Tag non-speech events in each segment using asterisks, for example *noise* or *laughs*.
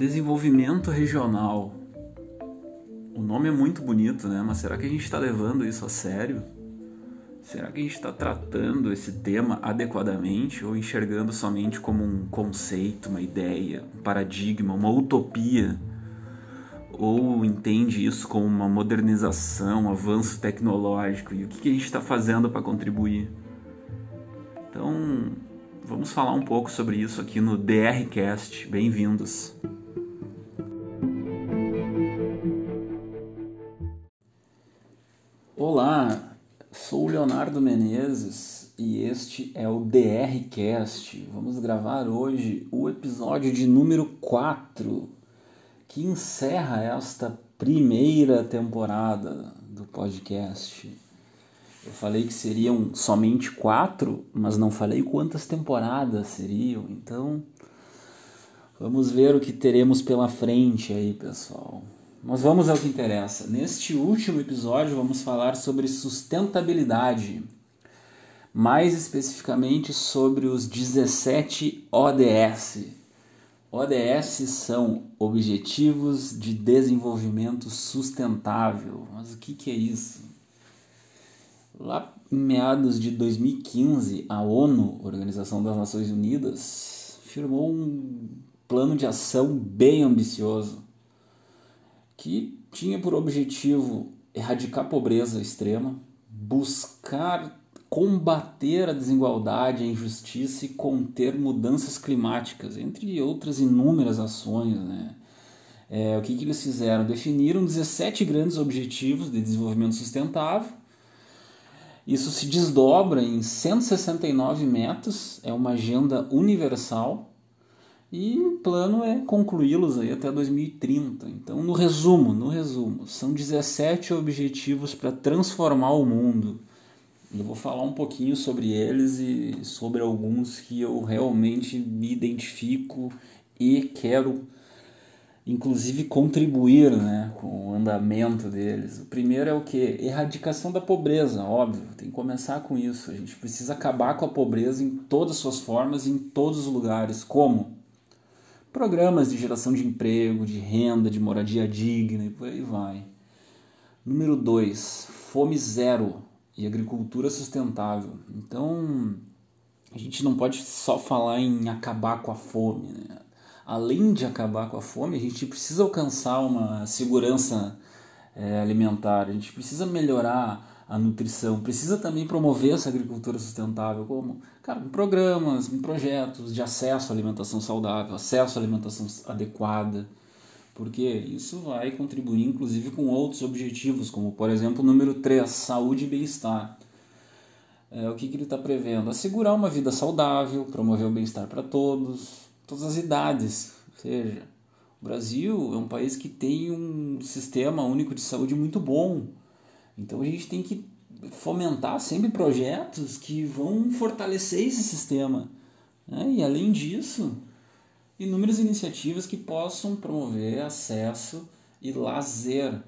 Desenvolvimento regional. O nome é muito bonito, né? Mas será que a gente está levando isso a sério? Será que a gente está tratando esse tema adequadamente ou enxergando somente como um conceito, uma ideia, um paradigma, uma utopia? Ou entende isso como uma modernização, um avanço tecnológico? E o que a gente está fazendo para contribuir? Então, vamos falar um pouco sobre isso aqui no DRCast. Bem-vindos! Olá, sou o Leonardo Menezes e este é o DRCast. Vamos gravar hoje o episódio de número 4, que encerra esta primeira temporada do podcast. Eu falei que seriam somente quatro, mas não falei quantas temporadas seriam, então vamos ver o que teremos pela frente aí, pessoal. Mas vamos ao que interessa. Neste último episódio, vamos falar sobre sustentabilidade, mais especificamente sobre os 17 ODS. ODS são Objetivos de Desenvolvimento Sustentável. Mas o que, que é isso? Lá em meados de 2015, a ONU, Organização das Nações Unidas, firmou um plano de ação bem ambicioso que tinha por objetivo erradicar a pobreza extrema, buscar combater a desigualdade, a injustiça e conter mudanças climáticas, entre outras inúmeras ações. Né? É, o que, que eles fizeram? Definiram 17 grandes objetivos de desenvolvimento sustentável. Isso se desdobra em 169 metas, é uma agenda universal e o plano é concluí-los aí até 2030. Então, no resumo, no resumo, são 17 objetivos para transformar o mundo. Eu vou falar um pouquinho sobre eles e sobre alguns que eu realmente me identifico e quero inclusive contribuir né, com o andamento deles. O primeiro é o que? Erradicação da pobreza, óbvio, tem que começar com isso. A gente precisa acabar com a pobreza em todas as suas formas, em todos os lugares. Como? Programas de geração de emprego, de renda, de moradia digna e por aí vai. Número 2, fome zero e agricultura sustentável. Então, a gente não pode só falar em acabar com a fome. Né? Além de acabar com a fome, a gente precisa alcançar uma segurança é, alimentar, a gente precisa melhorar a nutrição, precisa também promover essa agricultura sustentável, como cara, programas, projetos de acesso à alimentação saudável, acesso à alimentação adequada, porque isso vai contribuir inclusive com outros objetivos, como por exemplo o número 3, saúde e bem-estar. É, o que, que ele está prevendo? Assegurar uma vida saudável, promover o bem-estar para todos, todas as idades. Ou seja, o Brasil é um país que tem um sistema único de saúde muito bom então a gente tem que fomentar sempre projetos que vão fortalecer esse sistema. Né? E além disso, inúmeras iniciativas que possam promover acesso e lazer.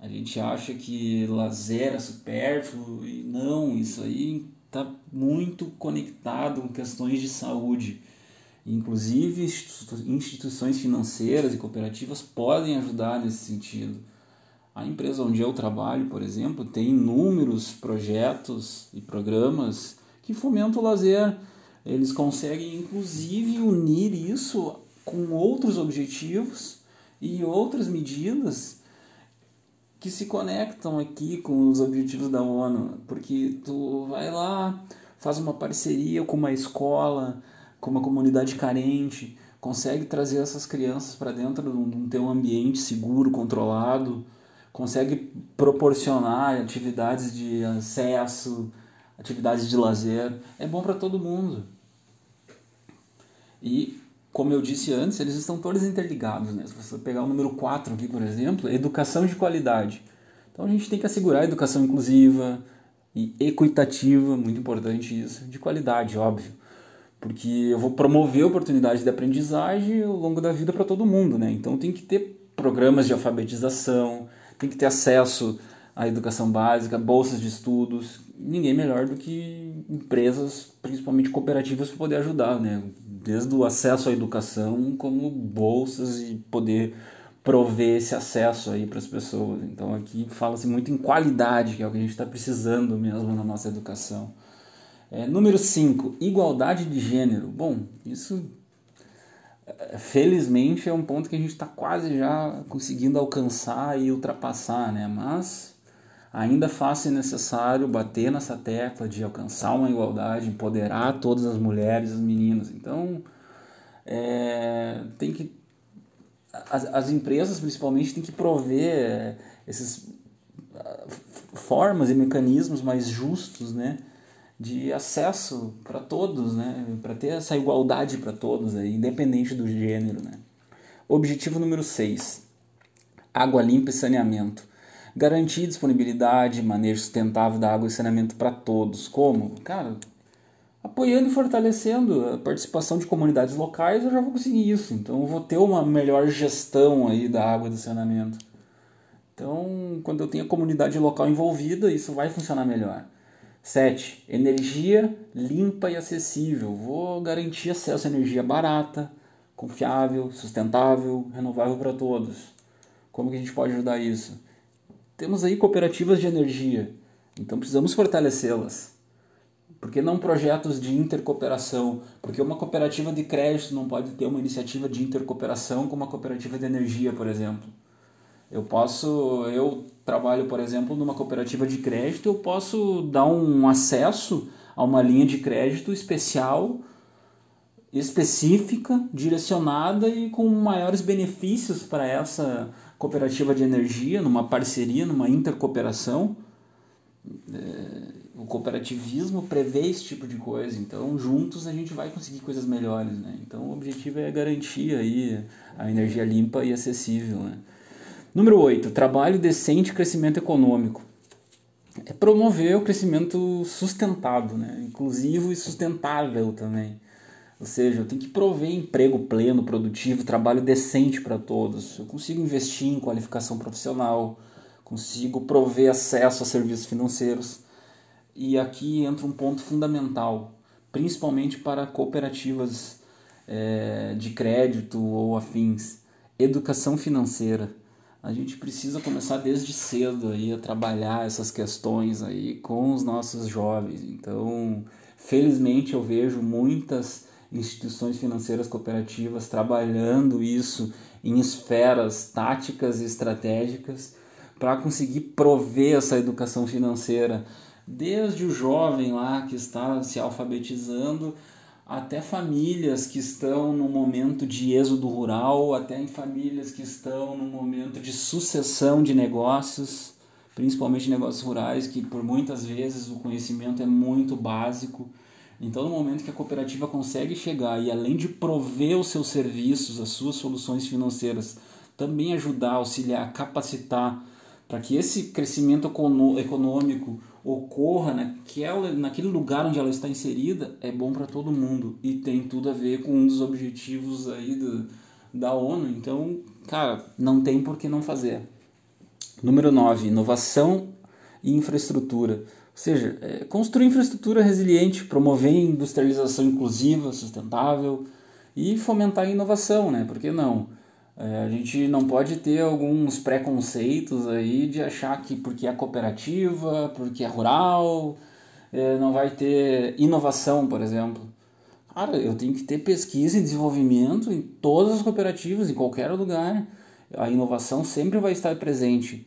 A gente acha que lazer é supérfluo e não, isso aí está muito conectado com questões de saúde. Inclusive, instituições financeiras e cooperativas podem ajudar nesse sentido. A empresa onde eu trabalho, por exemplo, tem inúmeros projetos e programas que fomentam o lazer. Eles conseguem, inclusive, unir isso com outros objetivos e outras medidas que se conectam aqui com os objetivos da ONU, porque tu vai lá, faz uma parceria com uma escola, com uma comunidade carente, consegue trazer essas crianças para dentro de um teu ambiente seguro, controlado, consegue proporcionar atividades de acesso, atividades de lazer. É bom para todo mundo. E, como eu disse antes, eles estão todos interligados. Né? Se você pegar o número 4 aqui, por exemplo, educação de qualidade. Então a gente tem que assegurar a educação inclusiva e equitativa, muito importante isso, de qualidade, óbvio. Porque eu vou promover oportunidades de aprendizagem ao longo da vida para todo mundo, né? Então tem que ter programas de alfabetização, tem que ter acesso à educação básica, bolsas de estudos, ninguém melhor do que empresas, principalmente cooperativas, para poder ajudar, né? Desde o acesso à educação, como bolsas e poder prover esse acesso aí para as pessoas. Então aqui fala-se muito em qualidade, que é o que a gente está precisando mesmo na nossa educação. É, número 5, igualdade de gênero. Bom, isso felizmente é um ponto que a gente está quase já conseguindo alcançar e ultrapassar, né? Mas ainda faz-se necessário bater nessa tecla de alcançar uma igualdade, empoderar todas as mulheres, as meninas. Então, é, tem que as, as empresas principalmente têm que prover esses ah, formas e mecanismos mais justos, né, de acesso para todos, né, para ter essa igualdade para todos, aí, independente do gênero, né. Objetivo número 6. Água limpa e saneamento. Garantir disponibilidade manejo sustentável da água e saneamento para todos. Como? Cara, apoiando e fortalecendo a participação de comunidades locais, eu já vou conseguir isso. Então eu vou ter uma melhor gestão aí da água e do saneamento. Então, quando eu tenho a comunidade local envolvida, isso vai funcionar melhor. 7. Energia limpa e acessível. Vou garantir acesso à energia barata, confiável, sustentável, renovável para todos. Como que a gente pode ajudar isso? Temos aí cooperativas de energia, então precisamos fortalecê-las. Por que não projetos de intercooperação? Porque uma cooperativa de crédito não pode ter uma iniciativa de intercooperação com uma cooperativa de energia, por exemplo. Eu posso, eu trabalho, por exemplo, numa cooperativa de crédito, eu posso dar um acesso a uma linha de crédito especial, específica, direcionada e com maiores benefícios para essa cooperativa de energia, numa parceria, numa intercooperação. É o cooperativismo prevê esse tipo de coisa, então juntos a gente vai conseguir coisas melhores, né? Então o objetivo é garantir aí a energia limpa e acessível, né? Número 8, trabalho decente e crescimento econômico. É promover o crescimento sustentado, né? inclusivo e sustentável também. Ou seja, eu tenho que prover emprego pleno, produtivo, trabalho decente para todos. Eu consigo investir em qualificação profissional, consigo prover acesso a serviços financeiros e aqui entra um ponto fundamental, principalmente para cooperativas é, de crédito ou afins, educação financeira. A gente precisa começar desde cedo aí a trabalhar essas questões aí com os nossos jovens. Então, felizmente eu vejo muitas instituições financeiras cooperativas trabalhando isso em esferas táticas e estratégicas para conseguir prover essa educação financeira desde o jovem lá que está se alfabetizando até famílias que estão no momento de êxodo rural, até em famílias que estão no momento de sucessão de negócios, principalmente negócios rurais, que por muitas vezes o conhecimento é muito básico. Então, no momento que a cooperativa consegue chegar e além de prover os seus serviços, as suas soluções financeiras, também ajudar, auxiliar, capacitar para que esse crescimento econômico ocorra naquela, naquele lugar onde ela está inserida é bom para todo mundo e tem tudo a ver com um dos objetivos aí do, da ONU. Então, cara, não tem por que não fazer. Número 9, inovação e infraestrutura. Ou seja, é, construir infraestrutura resiliente, promover industrialização inclusiva, sustentável e fomentar a inovação, né? Por que não? É, a gente não pode ter alguns preconceitos aí de achar que porque é cooperativa, porque é rural, é, não vai ter inovação, por exemplo. Cara, eu tenho que ter pesquisa e desenvolvimento em todas as cooperativas, em qualquer lugar. A inovação sempre vai estar presente.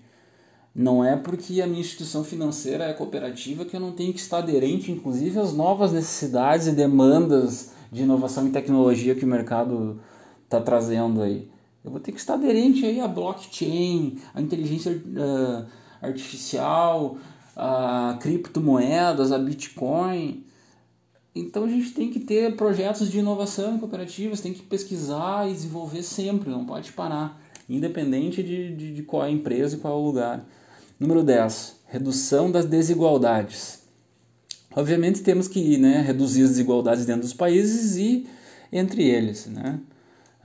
Não é porque a minha instituição financeira é cooperativa que eu não tenho que estar aderente, inclusive, às novas necessidades e demandas de inovação e tecnologia que o mercado está trazendo aí. Eu vou ter que estar aderente aí à blockchain, à inteligência uh, artificial, a criptomoedas, a Bitcoin. Então a gente tem que ter projetos de inovação em cooperativas, tem que pesquisar e desenvolver sempre, não pode parar, independente de, de, de qual é a empresa e qual é o lugar. Número 10, redução das desigualdades. Obviamente temos que né, reduzir as desigualdades dentro dos países e entre eles. Né?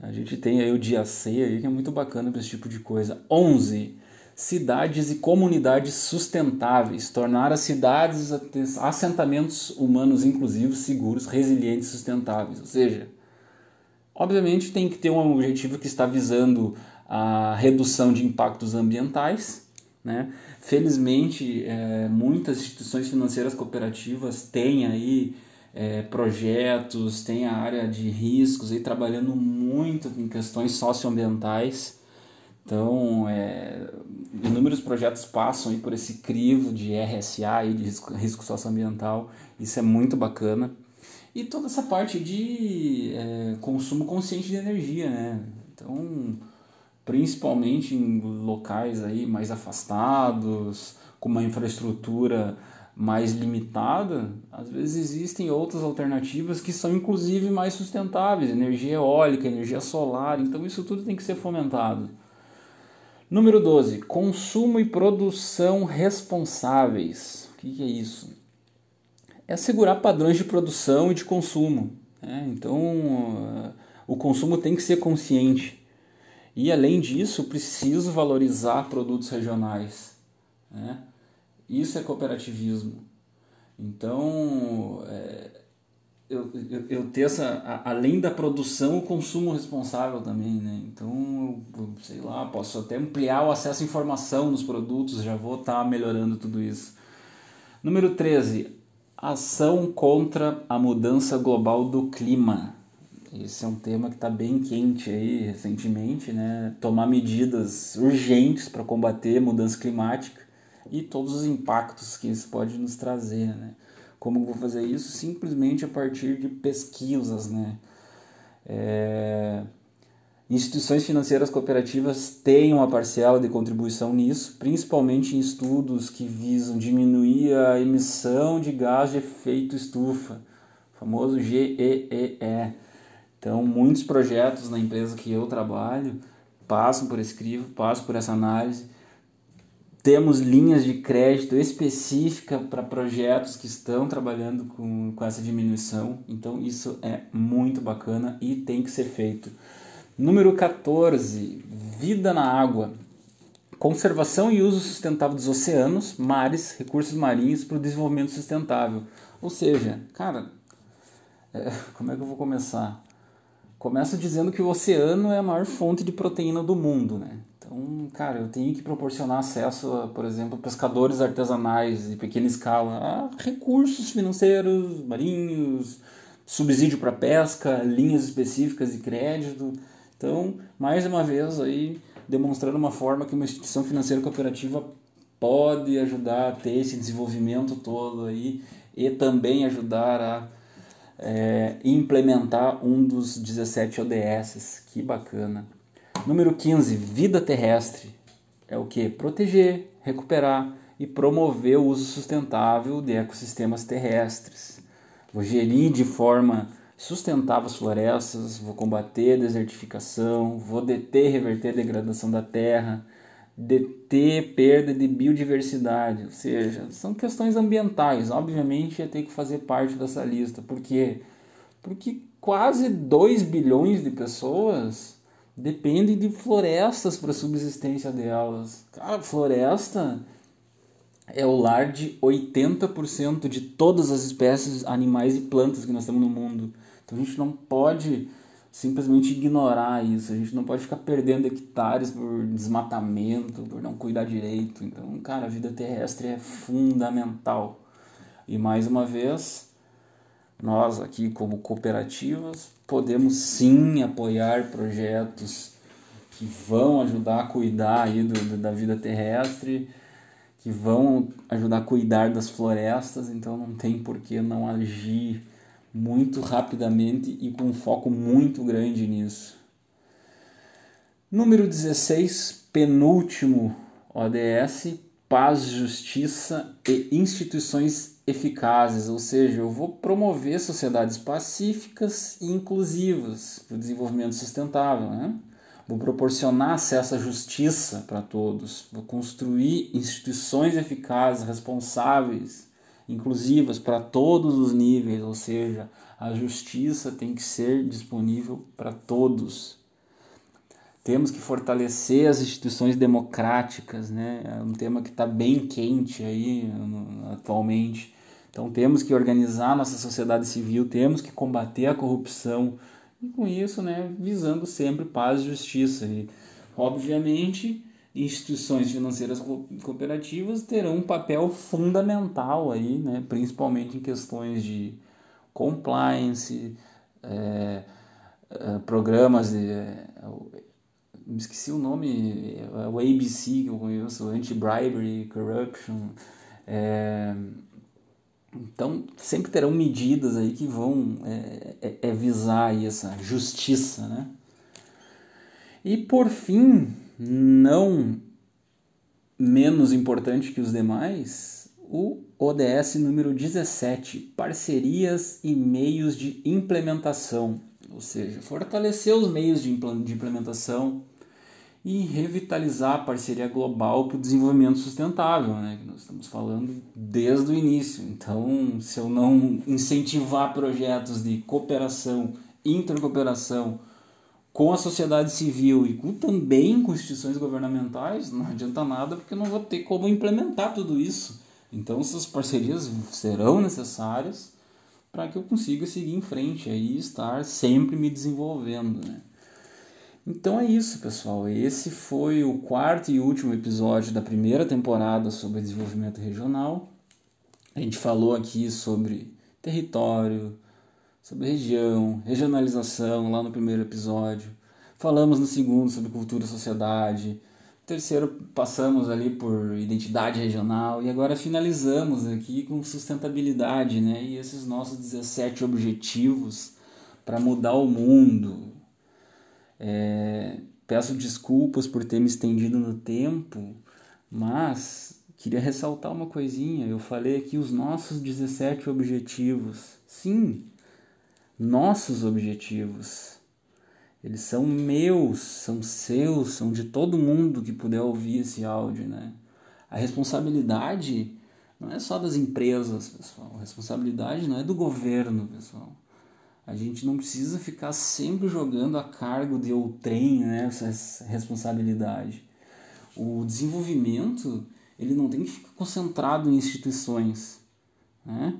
A gente tem aí o dia C aí, que é muito bacana para esse tipo de coisa. 11. cidades e comunidades sustentáveis, tornar as cidades assentamentos humanos inclusivos, seguros, resilientes e sustentáveis. Ou seja, obviamente tem que ter um objetivo que está visando a redução de impactos ambientais. Né? Felizmente, é, muitas instituições financeiras cooperativas têm aí é, projetos, têm a área de riscos aí trabalhando muito em questões socioambientais. Então, é, inúmeros projetos passam aí por esse crivo de RSA de risco, risco socioambiental. Isso é muito bacana. E toda essa parte de é, consumo consciente de energia, né? Então, principalmente em locais aí mais afastados, com uma infraestrutura mais limitada, às vezes existem outras alternativas que são inclusive mais sustentáveis, energia eólica, energia solar, então isso tudo tem que ser fomentado. Número 12, consumo e produção responsáveis. O que, é isso? É assegurar padrões de produção e de consumo. Né? Então, o consumo tem que ser consciente. E além disso, preciso valorizar produtos regionais. Né? Isso é cooperativismo. Então, é, eu, eu, eu, ter essa, além da produção, o consumo responsável também, né? Então, eu, sei lá, posso até ampliar o acesso à informação nos produtos, já vou estar tá melhorando tudo isso. Número 13, ação contra a mudança global do clima. Esse é um tema que está bem quente aí recentemente, né? Tomar medidas urgentes para combater a mudança climática e todos os impactos que isso pode nos trazer, né? Como vou fazer isso? Simplesmente a partir de pesquisas, né? É... Instituições financeiras cooperativas têm uma parcela de contribuição nisso, principalmente em estudos que visam diminuir a emissão de gás de efeito estufa, famoso GEEE. Então, muitos projetos na empresa que eu trabalho passam por esse crivo, passam por essa análise temos linhas de crédito específica para projetos que estão trabalhando com, com essa diminuição, então isso é muito bacana e tem que ser feito. Número 14, vida na água. Conservação e uso sustentável dos oceanos, mares, recursos marinhos para o desenvolvimento sustentável. Ou seja, cara, é, *laughs* como é que eu vou começar? Começo dizendo que o oceano é a maior fonte de proteína do mundo, né? Então, cara, eu tenho que proporcionar acesso, a, por exemplo, pescadores artesanais de pequena escala a recursos financeiros, marinhos, subsídio para pesca, linhas específicas de crédito. Então, mais uma vez aí demonstrando uma forma que uma instituição financeira cooperativa pode ajudar a ter esse desenvolvimento todo aí e também ajudar a é, implementar um dos 17 ODS. Que bacana. Número 15, vida terrestre. É o que? Proteger, recuperar e promover o uso sustentável de ecossistemas terrestres. Vou gerir de forma sustentável as florestas, vou combater desertificação, vou deter e reverter a degradação da terra, deter perda de biodiversidade, ou seja, são questões ambientais. Obviamente, ia ter que fazer parte dessa lista. Por quê? Porque quase 2 bilhões de pessoas dependem de florestas para a subsistência delas. Cara, floresta é o lar de 80% de todas as espécies animais e plantas que nós temos no mundo. Então a gente não pode simplesmente ignorar isso. A gente não pode ficar perdendo hectares por desmatamento, por não cuidar direito. Então, cara, a vida terrestre é fundamental. E mais uma vez, nós aqui como cooperativas podemos sim apoiar projetos que vão ajudar a cuidar aí do, da vida terrestre, que vão ajudar a cuidar das florestas, então não tem por que não agir muito rapidamente e com um foco muito grande nisso. Número 16, penúltimo ODS, paz, justiça e instituições eficazes, ou seja, eu vou promover sociedades pacíficas e inclusivas para o desenvolvimento sustentável, né? Vou proporcionar acesso à justiça para todos, vou construir instituições eficazes, responsáveis, inclusivas para todos os níveis, ou seja, a justiça tem que ser disponível para todos. temos que fortalecer as instituições democráticas, né? É um tema que está bem quente aí atualmente. Então temos que organizar nossa sociedade civil, temos que combater a corrupção e com isso, né, visando sempre paz e justiça. E, obviamente, instituições financeiras cooperativas terão um papel fundamental aí, né, principalmente em questões de compliance, é, programas de. Me esqueci o nome, é o ABC que eu conheço, Anti-Bribery, Corruption. Então, sempre terão medidas aí que vão é, é, é visar essa justiça, né? E por fim, não menos importante que os demais, o ODS número 17, parcerias e meios de implementação, ou seja, fortalecer os meios de implementação e revitalizar a parceria global para o desenvolvimento sustentável, né, que nós estamos falando desde o início. Então, se eu não incentivar projetos de cooperação, intercooperação com a sociedade civil e com, também com instituições governamentais, não adianta nada porque eu não vou ter como implementar tudo isso. Então, essas parcerias serão necessárias para que eu consiga seguir em frente e estar sempre me desenvolvendo, né? Então é isso, pessoal. Esse foi o quarto e último episódio da primeira temporada sobre desenvolvimento regional. A gente falou aqui sobre território, sobre região, regionalização lá no primeiro episódio. Falamos no segundo sobre cultura e sociedade. No terceiro passamos ali por identidade regional e agora finalizamos aqui com sustentabilidade, né? E esses nossos 17 objetivos para mudar o mundo, é, peço desculpas por ter me estendido no tempo, mas queria ressaltar uma coisinha. Eu falei aqui os nossos 17 objetivos. Sim, nossos objetivos. Eles são meus, são seus, são de todo mundo que puder ouvir esse áudio, né? A responsabilidade não é só das empresas, pessoal. A responsabilidade não é do governo, pessoal. A gente não precisa ficar sempre jogando a cargo de outrem né, essa responsabilidade. O desenvolvimento ele não tem que ficar concentrado em instituições, né?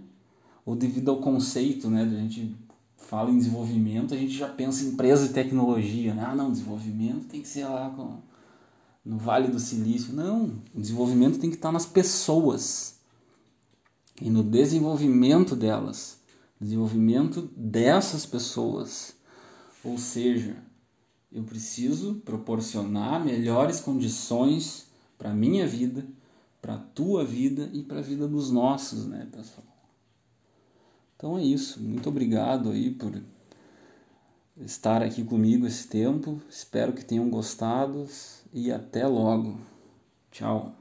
Ou devido ao conceito, né, a gente fala em desenvolvimento, a gente já pensa em empresa de tecnologia, né? Ah, não, desenvolvimento tem que ser lá com, no Vale do Silício. Não, o desenvolvimento tem que estar nas pessoas e no desenvolvimento delas desenvolvimento dessas pessoas. Ou seja, eu preciso proporcionar melhores condições para a minha vida, para a tua vida e para a vida dos nossos, né, pessoal? Então é isso. Muito obrigado aí por estar aqui comigo esse tempo. Espero que tenham gostado e até logo. Tchau.